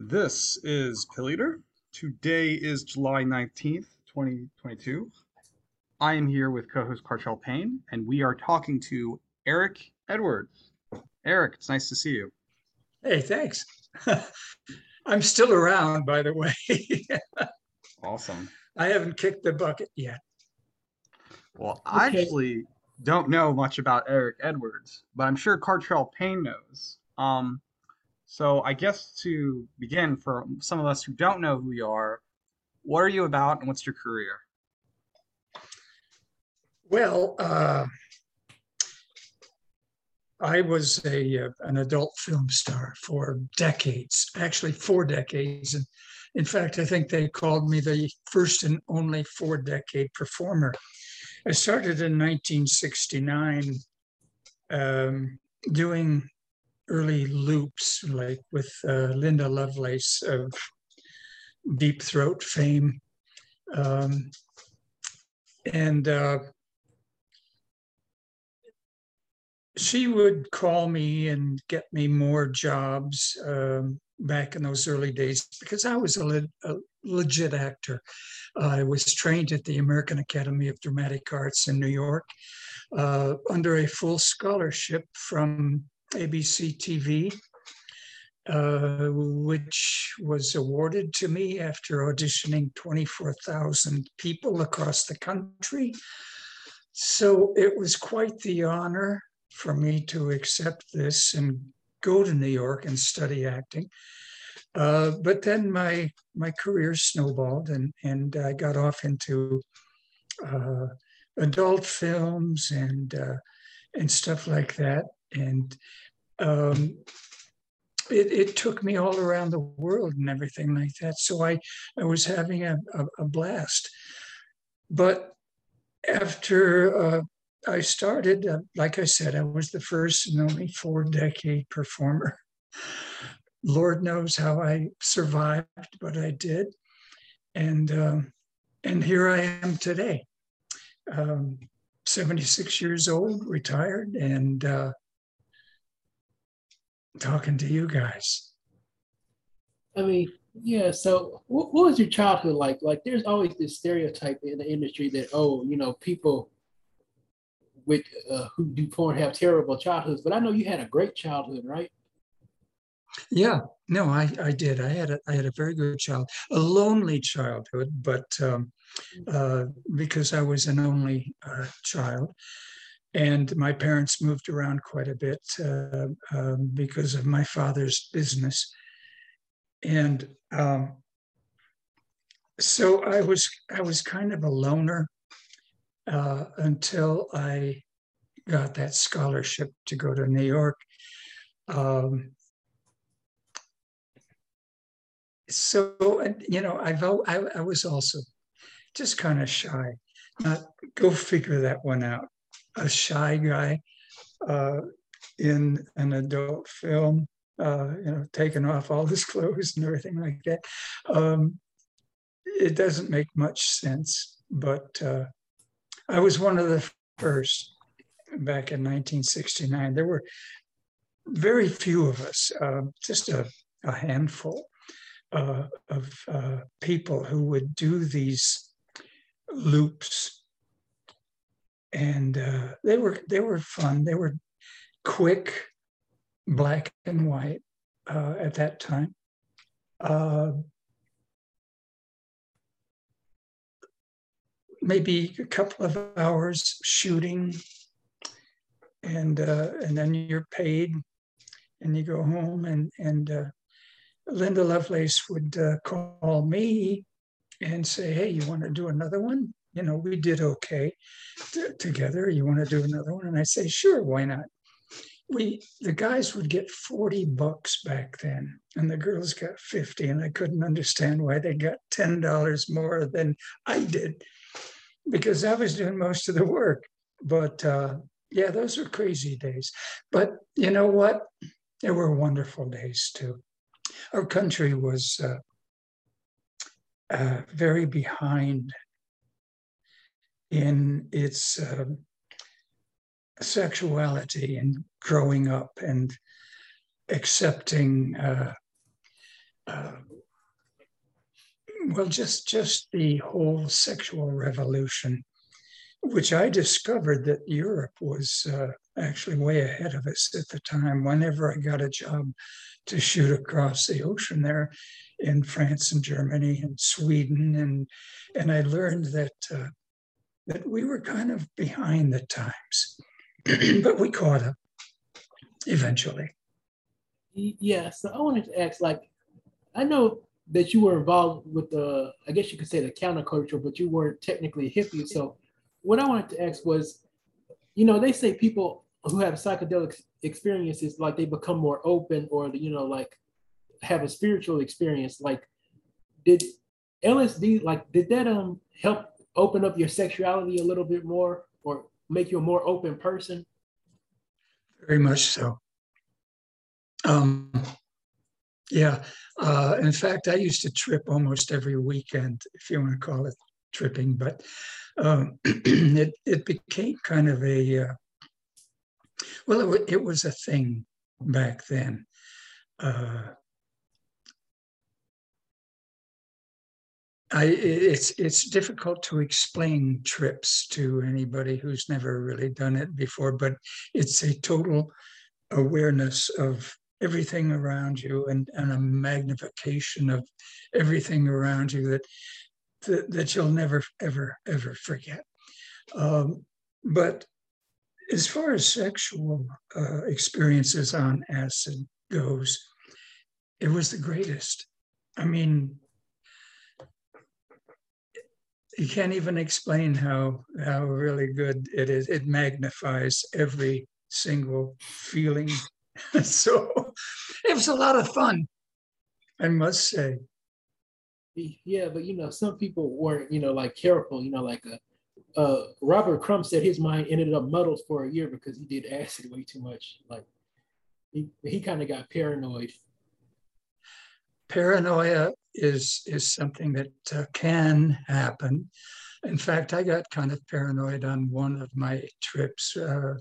This is Pill Today is July 19th, 2022. I am here with co host Cartrell Payne, and we are talking to Eric Edwards. Eric, it's nice to see you. Hey, thanks. I'm still around, by the way. Awesome. I haven't kicked the bucket yet. Well, I Okay. actually don't know much about Eric Edwards, but I'm sure Cartrell Payne knows. Um, so I guess to begin, for some of us who don't know who you are, what are you about and what's your career? Well, uh, I was a uh, an adult film star for decades, actually four decades. And in fact, I think they called me the first and only four decade performer. I started in 1969 um, doing early loops, like with uh, Linda Lovelace of Deep Throat fame. Um, and uh, she would call me and get me more jobs um, back in those early days because I was a, le- a legit actor. I was trained at the American Academy of Dramatic Arts in New York uh, under a full scholarship from ABC TV, uh, which was awarded to me after auditioning 24,000 people across the country. So it was quite the honor for me to accept this and go to New York and study acting. Uh, but then my my career snowballed and and I got off into uh, adult films and uh, and stuff like that. And um, it, it took me all around the world and everything like that. So I I was having a, a, a blast. But after uh, I started, uh, like I said, I was the first and only four decade performer. Lord knows how I survived, but I did. And, um, and here I am today, um, 76 years old, retired, and uh, talking to you guys. I mean, yeah. So, what, what was your childhood like? Like, there's always this stereotype in the industry that, oh, you know, people with uh, who do porn have terrible childhoods. But I know you had a great childhood, right? Yeah, no, I, I did. I had a, I had a very good child, a lonely childhood, but um, uh, because I was an only uh, child, and my parents moved around quite a bit uh, um, because of my father's business, and um, so I was I was kind of a loner uh, until I got that scholarship to go to New York. Um, so you know I've I, I was also just kind of shy. Not go figure that one out a shy guy uh, in an adult film uh, you know taking off all his clothes and everything like that. Um, it doesn't make much sense but uh, i was one of the first back in 1969 there were very few of us uh, just a, a handful uh, of uh, people who would do these loops, and uh, they were they were fun. They were quick, black and white uh, at that time. Uh, maybe a couple of hours shooting, and uh, and then you're paid, and you go home and and uh, Linda Lovelace would uh, call me and say, "Hey, you want to do another one? You know, we did okay t- together. You want to do another one?" And I say, "Sure, why not?" We the guys would get forty bucks back then, and the girls got fifty, and I couldn't understand why they got ten dollars more than I did, because I was doing most of the work. But uh, yeah, those were crazy days. But you know what? They were wonderful days too our country was uh, uh, very behind in its um sexuality and growing up and accepting uh, uh, well, just just the whole sexual revolution, which I discovered that Europe was uh, actually way ahead of us at the time. Whenever I got a job to shoot across the ocean there in France and Germany and Sweden, and and I learned that uh, that we were kind of behind the times, but we caught up eventually. Yeah, so I wanted to ask, like, I know that you were involved with the, I guess you could say the counterculture, but you weren't technically hippie. So, what I wanted to ask was, you know, they say people who have psychedelic experiences, like they become more open, or you know, like have a spiritual experience. Like, did LSD, like, did that um help open up your sexuality a little bit more, or make you a more open person? Very much so. Um, yeah. Uh, in fact, I used to trip almost every weekend, if you want to call it tripping, but um, it, it became kind of a, uh, well, it, it, was a thing back then. Uh, I, it's it's difficult to explain trips to anybody who's never really done it before, but it's a total awareness of everything around you and, and a magnification of everything around you that that, that you'll never ever ever forget. Um, but as far as sexual uh, experiences on acid goes it was the greatest. I mean you can't even explain how how really good it is it magnifies every single feeling so it was a lot of fun, I must say. Yeah, but you know, some people weren't, you know, like careful, you know, like uh, uh, Robert Crumb said his mind ended up muddled for a year because he did acid way too much. Like he, he kind of got paranoid. Paranoia is is something that uh, can happen. In fact, I got kind of paranoid on one of my trips. Uh,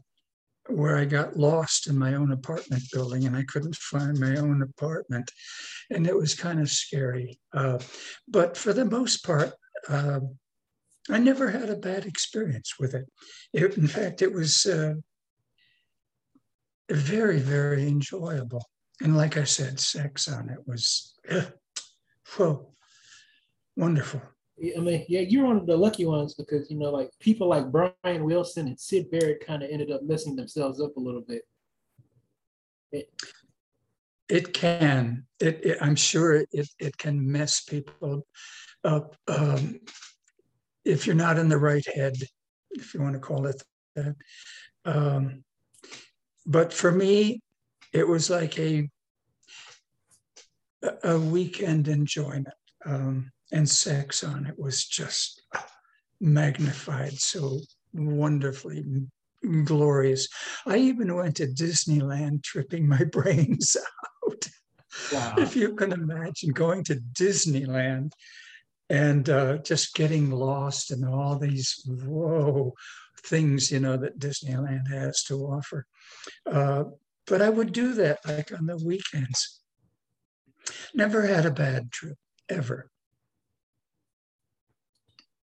where I got lost in my own apartment building and I couldn't find my own apartment. And it was kind of scary. Uh, but for the most part, uh, I never had a bad experience with it. it in fact, it was uh, very, very enjoyable. And like I said, sex on it was, whoa, wonderful. I mean, yeah, you're one of the lucky ones because you know, like people like Brian Wilson and Syd Barrett kind of ended up messing themselves up a little bit. It, it can. It, it, I'm sure it, it can mess people up um, if you're not in the right head, if you want to call it that. Um, but for me, it was like a a weekend enjoyment. Um, and sex on it was just magnified so wonderfully glorious. I even went to Disneyland tripping my brains out. Wow. If you can imagine going to Disneyland and uh, just getting lost in all these whoa things, you know, that Disneyland has to offer. Uh, but I would do that like on the weekends. Never had a bad trip ever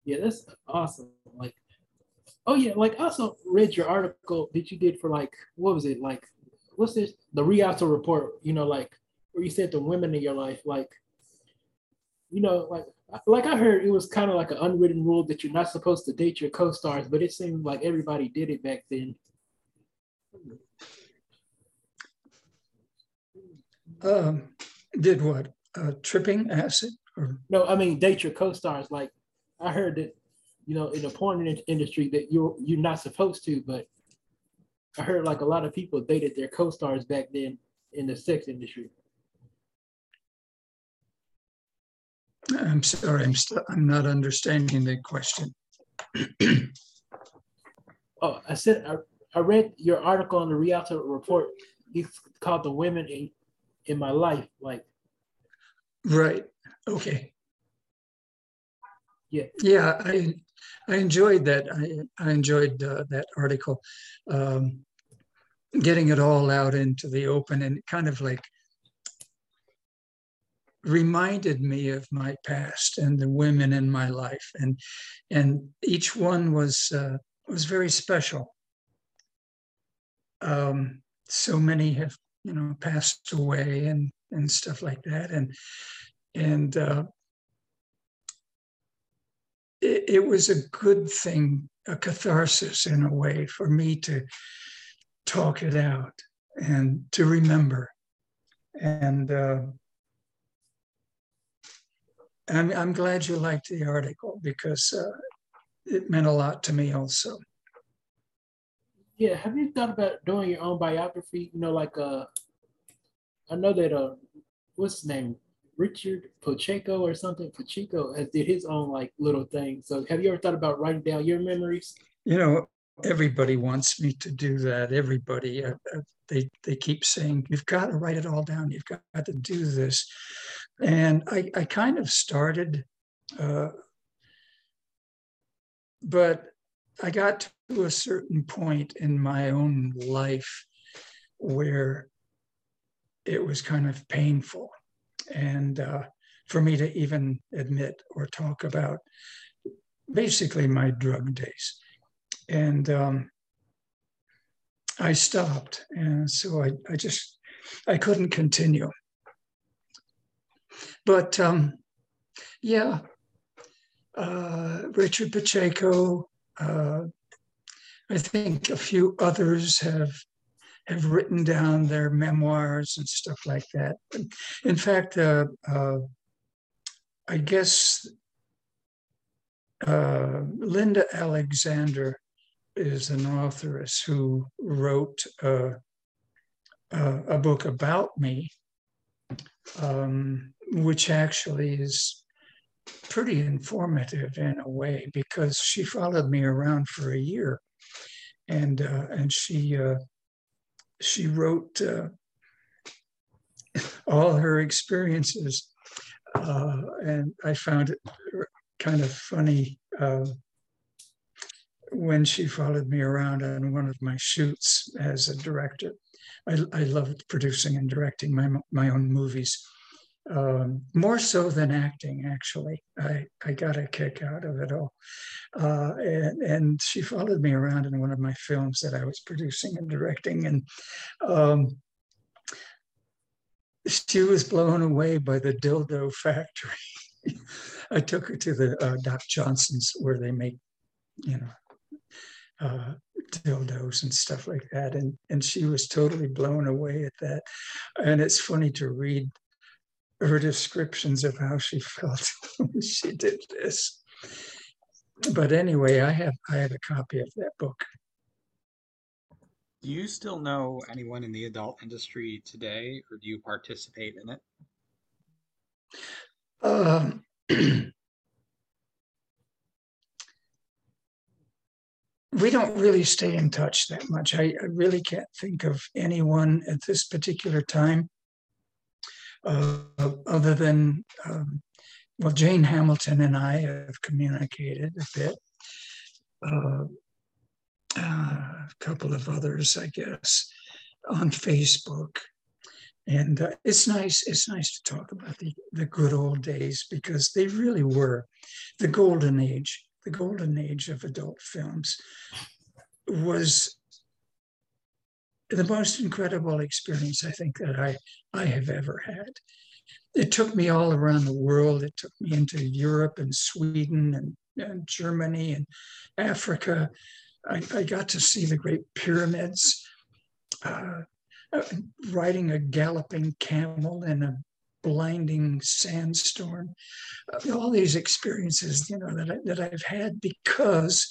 yeah, that's awesome. Like, oh yeah, like I also read your article that you did for like what was it like? What's this? The Rialto report. You know, like where you said the women in your life, like, you know, like like I heard it was kind of like an unwritten rule that you're not supposed to date your co-stars, but it seemed like everybody did it back then. Um, did what? Uh, tripping acid? Or? No, I mean date your co-stars. Like I heard that, you know, in the porn industry that you're you're not supposed to, but I heard like a lot of people dated their co-stars back then in the sex industry. I'm sorry, I'm still I'm not understanding the question. oh, I said I, I read your article on the Rialto report. It's called "The Women in in My Life." Like, right? Okay yeah yeah i i enjoyed that i, I enjoyed uh, that article um, getting it all out into the open and kind of like reminded me of my past and the women in my life, and and each one was uh, was very special. Um, so many have you know passed away and and stuff like that, and and uh, it, it was a good thing, a catharsis in a way for me to talk it out and to remember. And uh, I'm, I'm glad you liked the article because uh, it meant a lot to me also. Yeah, have you thought about doing your own biography? You know, like uh, I know that uh, what's his name, Richard Pacheco or something. Pacheco has did his own like little thing. So have you ever thought about writing down your memories? You know, everybody wants me to do that. Everybody, uh, uh, they they keep saying you've got to write it all down. You've got to do this, and I I kind of started, uh, but I got to a certain point in my own life where it was kind of painful and uh, for me to even admit or talk about basically my drug days. And um, I stopped. And so I, I just, I couldn't continue. But um, yeah, uh, Richard Pacheco, uh, I think a few others have have written down their memoirs and stuff like that. In fact, uh, uh, I guess uh, Linda Alexander is an authoress who wrote uh, a book about me, um, which actually is pretty informative in a way because she followed me around for a year, and uh, and she uh, she wrote uh, all her experiences. Uh, and I found it kind of funny uh, when she followed me around on one of my shoots as a director. I, I loved producing and directing my, my own movies. Um, more so than acting, actually. I, I got a kick out of it all. Uh, and, and she followed me around in one of my films that I was producing and directing. And um, she was blown away by the dildo factory. I took her to the uh, Doc Johnson's where they make, you know, uh, dildos and stuff like that. And, and she was totally blown away at that. And it's funny to read her descriptions of how she felt when she did this. But anyway, I have I have a copy of that book. Do you still know anyone in the adult industry today, or do you participate in it? Um, we don't really stay in touch that much. I, I, really can't think of anyone at this particular time uh, other than, um, well, Jane Hamilton and I have communicated a bit. Uh, uh, a couple of others, I guess, on Facebook. And uh, it's nice. It's nice to talk about the, the good old days because they really were the golden age. The golden age of adult films was the most incredible experience I think that I, I have ever had. It took me all around the world. It took me into Europe and Sweden and, and Germany and Africa. I, I, got to see the Great Pyramids, uh, uh riding a galloping camel in a blinding sandstorm. Uh, all these experiences, you know, that, I, that I've had because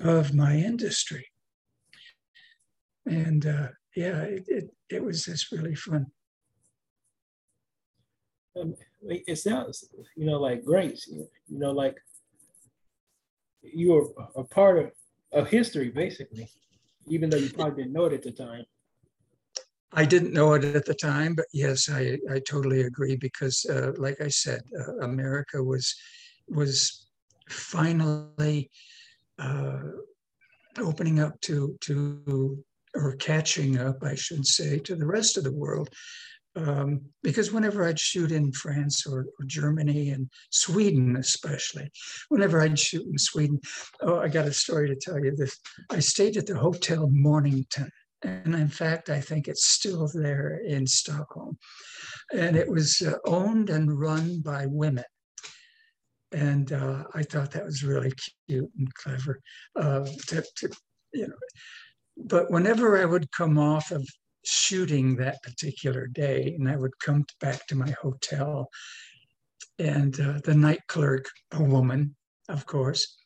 of my industry and uh, yeah, it, it, it was just really fun. Um, it sounds, you know, like grace. You know, like you were a part of, of history, basically, even though you probably didn't know it at the time. I didn't know it at the time, but yes, I, I totally agree because, uh, like I said, uh, America was was finally uh, opening up to to or catching up, I should say, to the rest of the world Um, because whenever I'd shoot in France or, or, Germany and Sweden, especially, whenever I'd shoot in Sweden, oh, I got a story to tell you. This I stayed at the Hotel Mornington, and in fact, I think it's still there in Stockholm, and it was uh, owned and run by women and uh, I thought that was really cute and clever. Uh, to, to, you know, but whenever I would come off of shooting that particular day, and I would come back to my hotel, and uh, the night clerk, a woman, of course,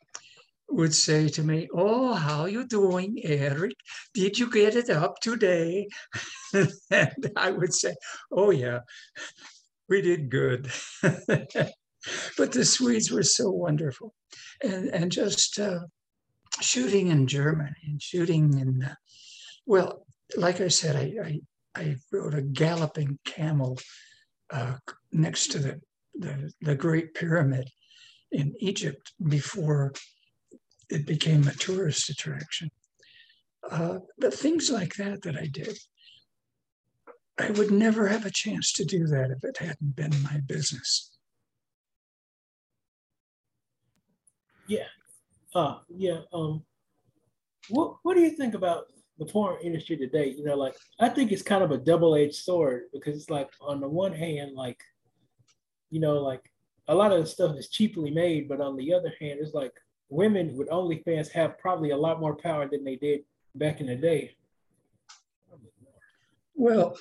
would say to me, "Oh, how you doing, Eric? Did you get it up today?" and I would say, "Oh yeah, we did good." but the Swedes were so wonderful, and and just uh, shooting in Germany and shooting in, uh, well, like I said, I, I, I rode a galloping camel uh, next to the, the, the Great Pyramid in Egypt before it became a tourist attraction. Uh, but things like that that I did, I would never have a chance to do that if it hadn't been my business. Yeah, uh, yeah. Um, what what do you think about the porn industry today? You know, like I think it's kind of a double edged sword because it's like on the one hand, like, you know, like a lot of the stuff is cheaply made, but on the other hand, it's like women with OnlyFans have probably a lot more power than they did back in the day. Well,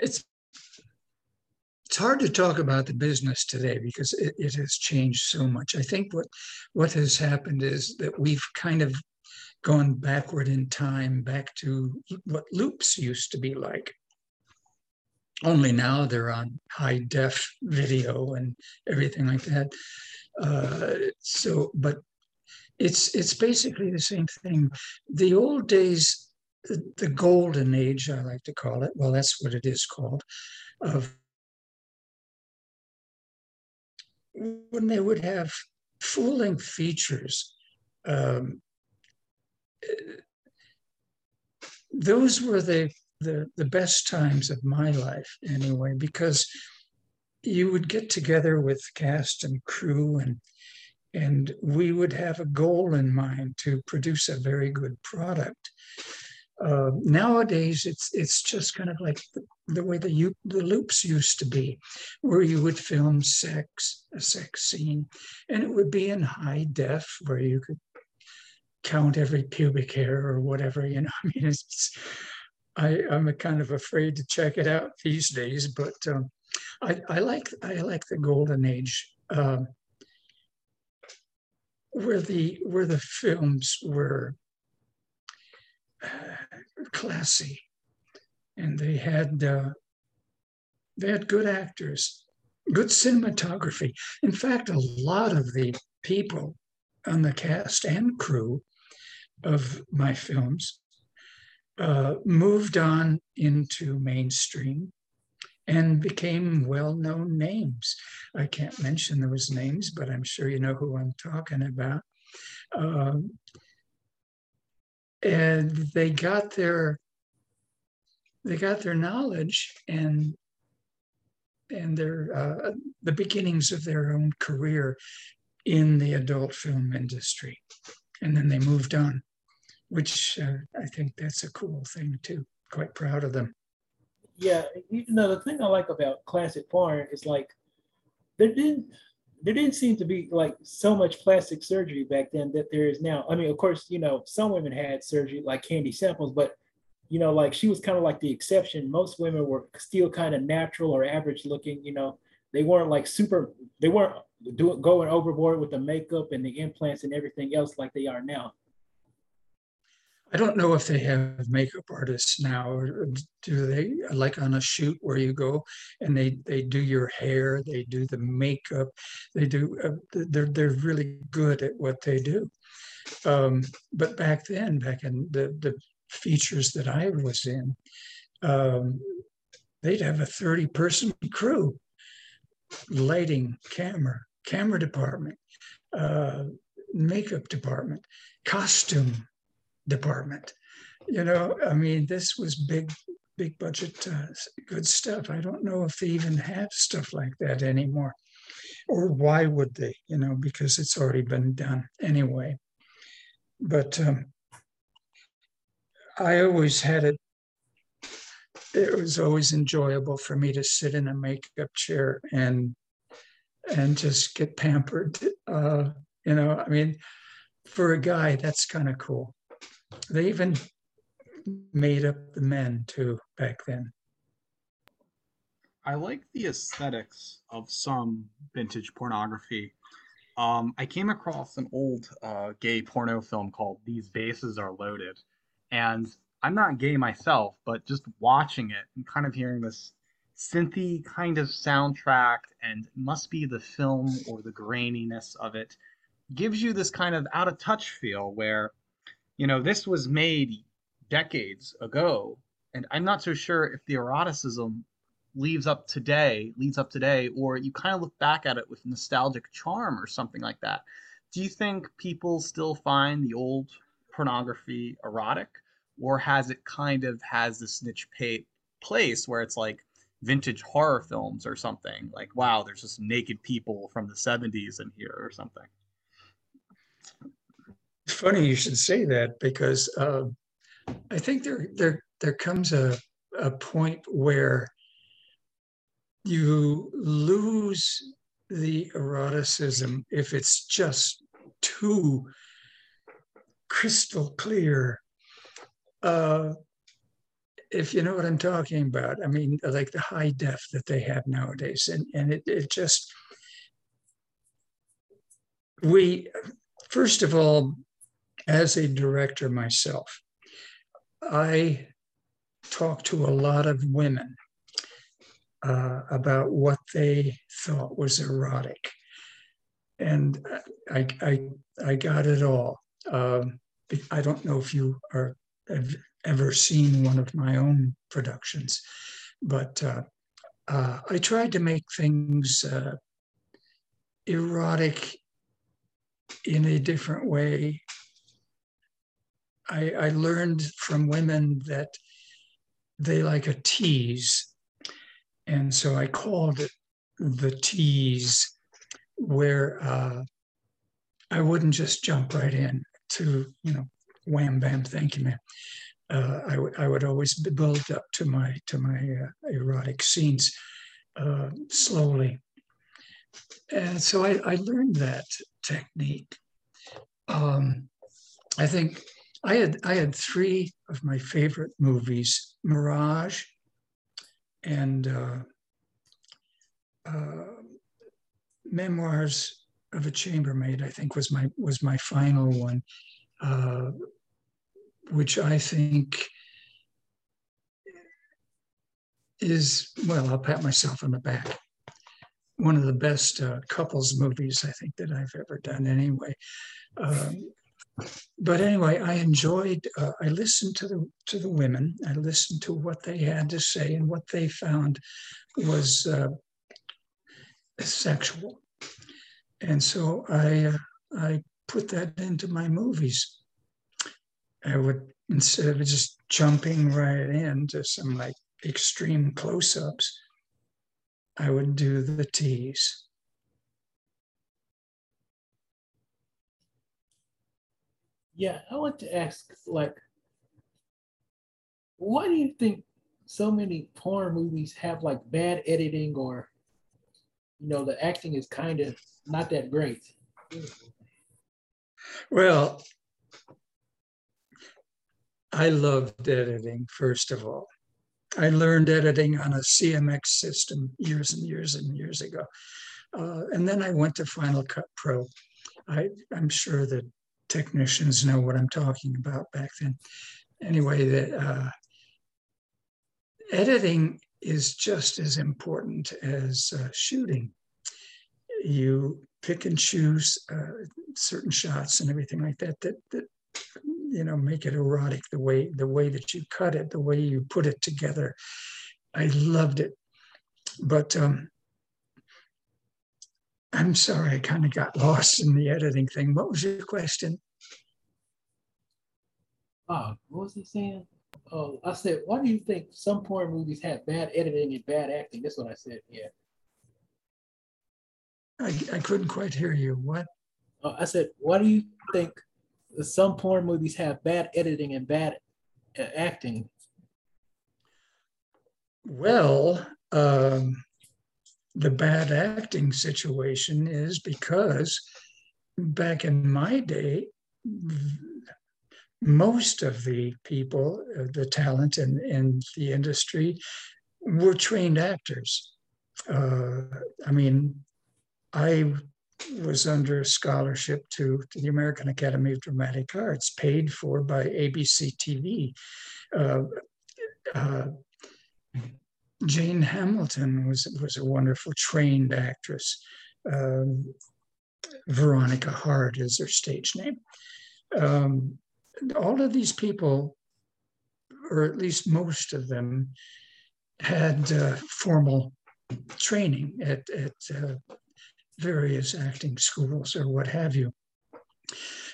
it's it's hard to talk about the business today because it, it, has changed so much. I think what what has happened is that we've kind of gone backward in time, back to what loops used to be like. Only now they're on high def video and everything like that. Uh, so, but it's it's basically the same thing. The old days, the, golden age, I like to call it. Well, that's what it is called, of when they would have full-length features, um, those were the, the the best times of my life anyway, because you would get together with cast and crew and and we would have a goal in mind to produce a very good product. Uh, nowadays, it's it's just kind of like the, the way the you, the loops used to be, where you would film sex, a sex scene, and it would be in high def, where you could count every pubic hair or whatever. You know, I mean, it's, I I'm kind of afraid to check it out these days, but um, I I like I like the golden age. Um, where the where the films were classy, and they had uh, they had good actors, good cinematography. In fact, a lot of the people on the cast and crew of my films uh, moved on into mainstream and became well-known names. I can't mention those names, but I'm sure you know who I'm talking about. Um, and they got their they got their knowledge and and their uh, the beginnings of their own career in the adult film industry. And then they moved on which uh, i think that's a cool thing too. Quite proud of them. Yeah you know the thing i like about classic porn is like there didn't there didn't seem to be like so much plastic surgery back then that there is now. I mean, of course, you know, some women had surgery like Candy Samples, but you know, like she was kind of like the exception. Most women were still kind of natural or average looking. You know, they weren't like super. They weren't doing going overboard with the makeup and the implants and everything else like they are now. I don't know if they have makeup artists now, do they? Like on a shoot where you go and they they do your hair, they do the makeup, they do. Uh, they're they're really good at what they do. Um, but back then, back in the the features that I was in, um, they'd have a thirty person crew, lighting, camera, camera department. Uh, makeup department, costume department. You know, I mean, this was big, big budget, uh, good stuff. I don't know if they even have stuff like that anymore. Or why would they, you know, because it's already been done anyway. But um, I always had it, it was always enjoyable for me to sit in a makeup chair and and just get pampered. Uh, you know, I mean, for a guy, that's kind of cool. They even made up the men too back then. I like the aesthetics of some vintage pornography. Um, I came across an old uh, gay porno film called These Bases Are Loaded. And I'm not gay myself, but just watching it and kind of hearing this synthy kind of soundtrack and must be the film or the graininess of it gives you this kind of out of touch feel where you know this was made decades ago and i'm not so sure if the eroticism leaves up today leads up today or you kind of look back at it with nostalgic charm or something like that. Do you think people still find the old pornography erotic or has it kind of has this niche pay, place where it's like vintage horror films or something? Like wow there's just naked people from the 70s in here or something funny you should say that because uh, i think there there there comes a, a point where you lose the eroticism if it's just too crystal clear. Uh, if you know what I'm talking about, I mean, like the high def that they have nowadays, and and it it just we first of all, as a director myself, I talk to a lot of women uh, about what they thought was erotic, and I I I got it all. Um, I don't know if you are have ever seen one of my own productions, but uh, uh, I tried to make things uh, erotic in a different way. I, I learned from women that they like a tease. And so I called it the tease, where uh, I wouldn't just jump right in to, you know, wham bam, thank you, man uh, I, w- I would always build up to my to my uh, erotic scenes uh, slowly, and so I, I learned that technique. Um, I think I had I had three of my favorite movies: Mirage, and uh, uh, Memoirs of a Chambermaid. I think was my was my final one. Uh, which I think is, well, I'll pat myself on the back. One of the best uh, couples movies I think that I've ever done, anyway. Um, but anyway, I enjoyed. Uh, I listened to the to the women. I listened to what they had to say and what they found was uh, sexual, and so I uh, I put that into my movies. I would instead of just jumping right into some like extreme close-ups, I would do the tease. Yeah, I want to ask, like, why do you think so many porn movies have like bad editing or, you know, the acting is kind of not that great? Well, I loved editing, first of all. I learned editing on a CMX system years and years and years ago. Uh, and then I went to Final Cut Pro. I, I'm sure that technicians know what I'm talking about back then. Anyway, that uh, editing is just as important as uh, shooting. You pick and choose uh, certain shots and everything like that that, that you know make it erotic the way the way that you cut it the way you put it together i loved it but um I'm sorry, I kind of got lost in the editing thing. What was your question? Oh, what was he saying? Oh, I said, why do you think some porn movies have bad editing and bad acting? That's what I said. Yeah. I, I couldn't quite hear you. What? Uh, I said, why do you think some porn movies have bad editing and bad uh, acting? Well, um, the bad acting situation is because back in my day, most of the people, uh, the talent in, in the industry, were trained actors. Uh, I mean, I was under a scholarship to, to, the American Academy of Dramatic Arts, paid for by ABC TV. Uh, uh, Jane Hamilton was was a wonderful trained actress. Um, Veronica Hart is her stage name. Um, all of these people, or at least most of them, had uh, formal training at, at uh, various acting schools or what have you.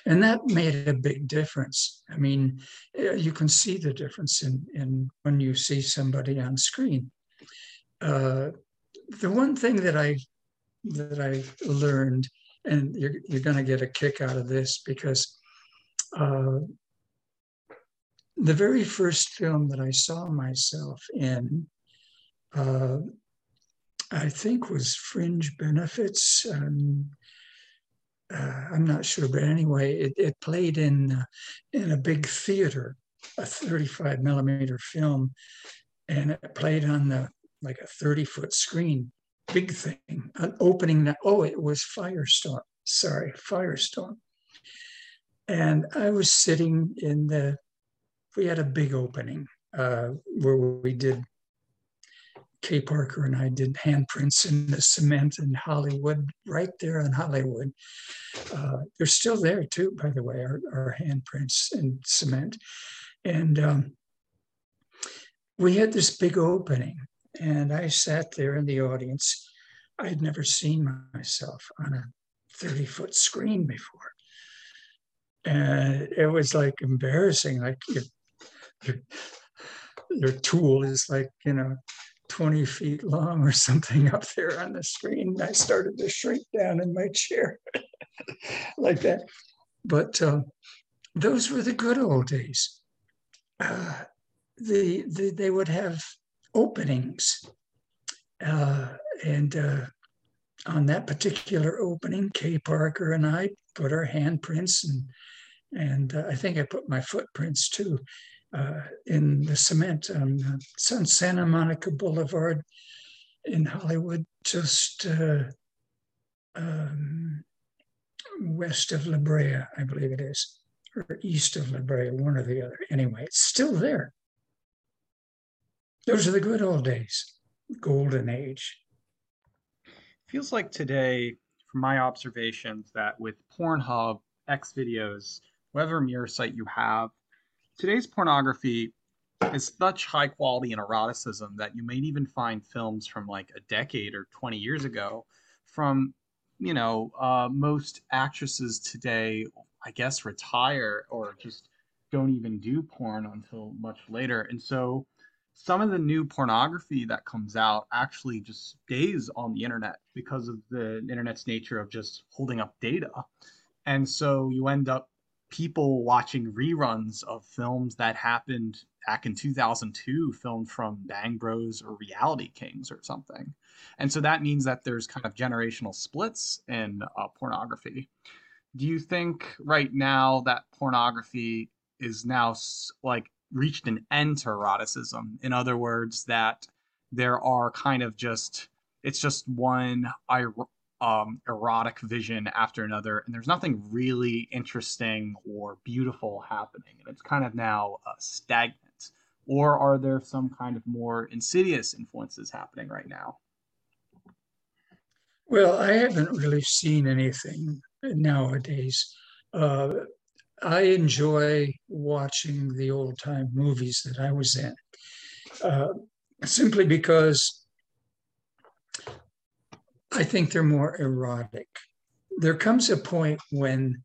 And that made a big difference. I mean, uh, you can see the difference in, in when you see somebody on screen. Uh, the one thing that I that I learned, and you're, you're going to get a kick out of this because uh, the very first film that I saw myself in, uh, I think was Fringe Benefits. Um, uh, I'm not sure, but anyway, it, it played in uh, in a big theater, a 35 millimeter film, and it played on the like a 30 foot screen, big thing, an opening. That, oh, it was Firestorm. Sorry, Firestorm. And I was sitting in the, we had a big opening uh, where we did, Kay Parker and I did handprints in the cement in Hollywood, right there in Hollywood. Uh, they're still there too, by the way, our, our handprints in cement. And um, we had this big opening, and I sat there in the audience. I had never seen myself on a 30 foot screen before. And it was like embarrassing like your, your, your tool is like you know 20 feet long or something up there on the screen i started to shrink down in my chair like that. But uh, those were the good old days. Uh, the, the, they would have openings uh, and uh, on that particular opening, Kay Parker and I put our handprints and and uh, I think I put my footprints too uh, in the cement on, uh, Santa Monica Boulevard in Hollywood, just uh, um, west of La Brea, I believe it is, or east of La Brea, one or the other. Anyway, it's still there. Those are the good old days, golden age. Feels like today, from my observations, that with Pornhub, X videos, whatever mirror site you have, today's pornography is such high quality and eroticism that you may even find films from like a decade or 20 years ago from you know uh, most actresses today i guess retire or just don't even do porn until much later. And so some of the new pornography that comes out actually just stays on the internet because of the internet's nature of just holding up data. And so you end up people watching reruns of films that happened back in 2002, filmed from Bang Bros or Reality Kings or something. And so that means that there's kind of generational splits in uh, pornography. Do you think right now that pornography is now like reached an end to eroticism. In other words, that there are kind of just it's just one um, erotic vision after another, and there's nothing really interesting or beautiful happening, and it's kind of now uh, stagnant. Or are there some kind of more insidious influences happening right now? Well, I haven't really seen anything nowadays. Uh, I enjoy watching the old time movies that I was in, uh, simply because I think they're more erotic. There comes a point when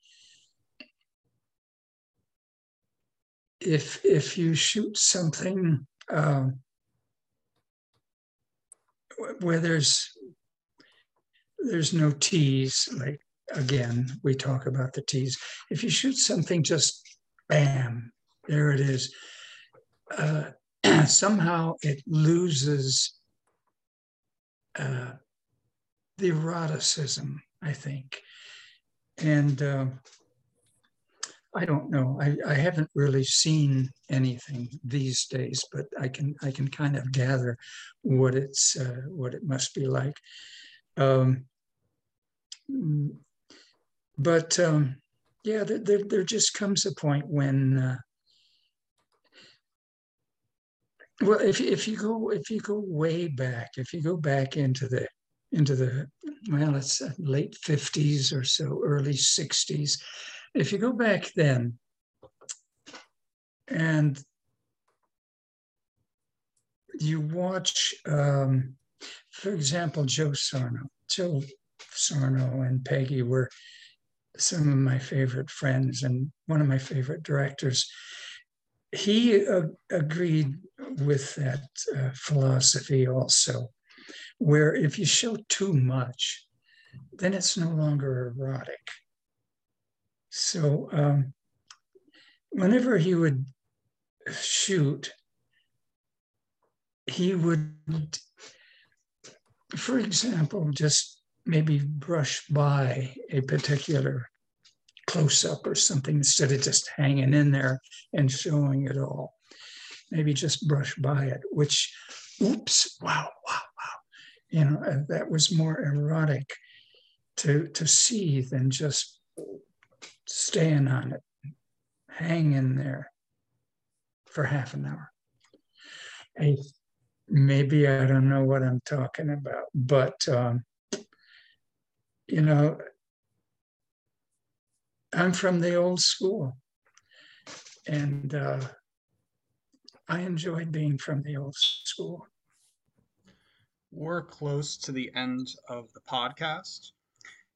if if you shoot something um, where there's there's no tease, like again, we talk about the tease. If you shoot something just bam, there it is. Uh, somehow it loses uh, the eroticism, I think. And uh, I don't know. I, I haven't really seen anything these days, but I can I can kind of gather what it's uh, what it must be like. Um, but um, yeah, there, there, there just comes a point when uh, well, if if you go if you go way back, if you go back into the into the well, it's late fifties or so, early sixties. If you go back then, and you watch, um, for example, Joe Sarno. Joe Sarno and Peggy were some of my favorite friends and one of my favorite directors. He uh, agreed with that uh, philosophy also, where if you show too much, then it's no longer erotic. So um, whenever he would shoot, he would, for example, just maybe brush by a particular close up or something instead of just hanging in there and showing it all. Maybe just brush by it, which, oops, wow, wow, wow. You know, that was more erotic to, to see than just staying on it, hang in there for half an hour. I, maybe I don't know what I'm talking about, but um, you know, I'm from the old school. And uh, I enjoyed being from the old school. We're close to the end of the podcast.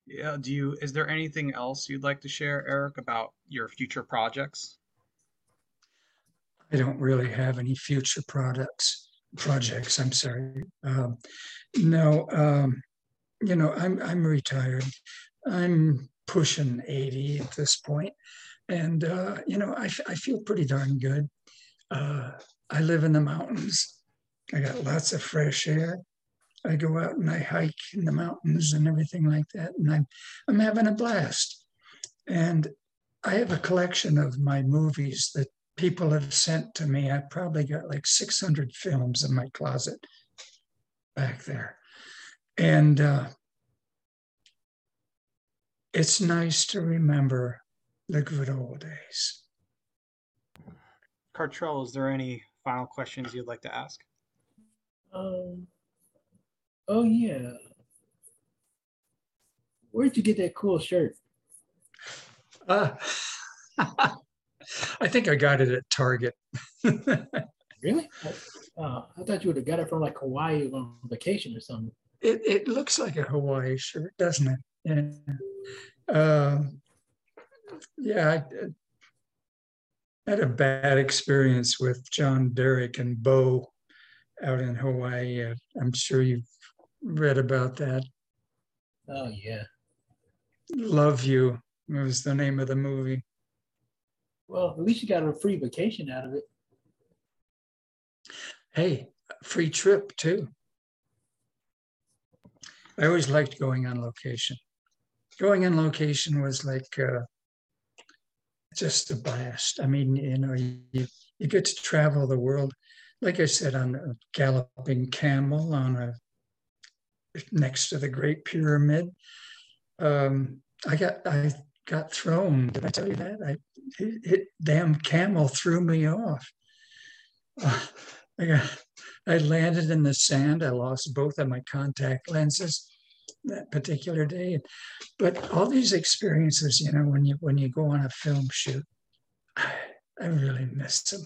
Yeah, do you is there anything else you'd like to share, Eric, about your future projects? I don't really have any future products projects. I'm sorry. Um, no, um, you know, I'm I'm retired. I'm pushing 80 at this point, and uh, you know, I, I feel pretty darn good. Uh, I live in the mountains. I got lots of fresh air. I go out and I hike in the mountains and everything like that, and I'm I'm having a blast. And I have a collection of my movies that people have sent to me. I probably got like 600 films in my closet back there. And uh, it's nice to remember the good old days. Cartrell, is there any final questions you'd like to ask? Um. Oh yeah. Where'd you get that cool shirt? Uh, I think I got it at Target. Really? Uh, I thought you would have got it from like Hawaii on vacation or something. It, it looks like a Hawaii shirt, doesn't it? Yeah. Um, yeah, I, had a bad experience with John Derek and Bo out in Hawaii. Uh, I'm sure you've read about that. Oh yeah. Love You was the name of the movie. Well, at least you got a free vacation out of it. Hey, free trip too. I always liked going on location. Going on location was like uh, just a blast. I mean, you know, you, you get to travel the world, like I said, on a galloping camel on a next to the Great Pyramid. Um, I got I got thrown. Did I tell you that? I it, it damn camel threw me off. Uh, I got I landed in the sand. I lost both of my contact lenses that particular day. But all these experiences, you know, when you when you go on a film shoot, I, I really miss them.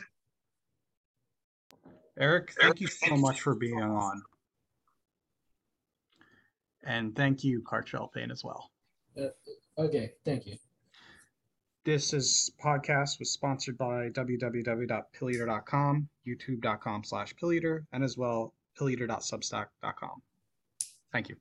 Eric, thank you so much for being on. And thank you, Cartrell Payne, as well. Uh, okay, thank you. This is podcast was sponsored by www.pilleater.com, youtube.com slash pilleater, and as well pilleater.substack.com. Thank you.